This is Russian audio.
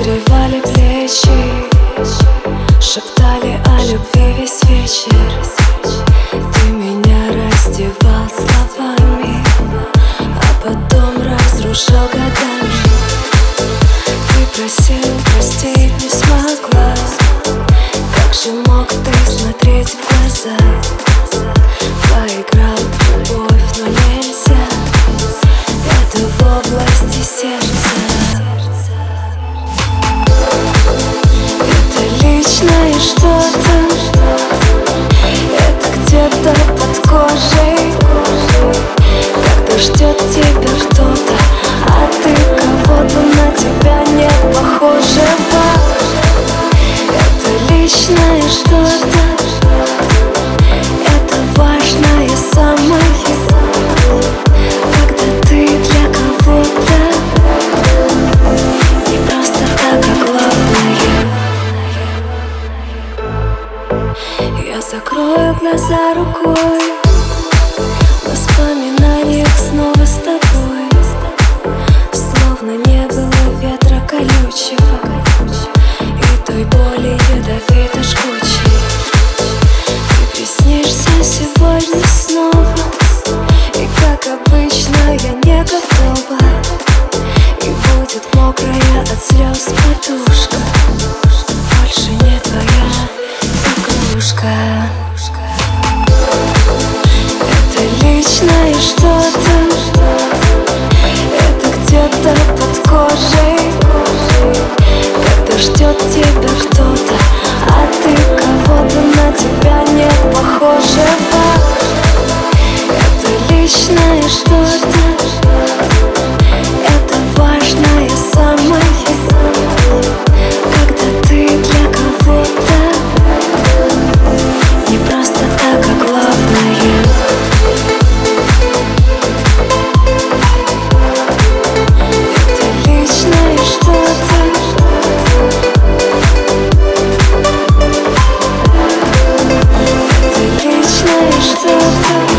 Согревали плечи Шептали о любви весь вечер. Ты меня раздевал словами. Что-то это? Важное самое, когда ты для кого-то. Не просто так а оклеванное. Я закрою глаза рукой Воспоминаниях снова с тобой. что-то. Это важное самое. Когда ты для кого-то. Не просто так а главное. Это личное что-то. Это личное что-то.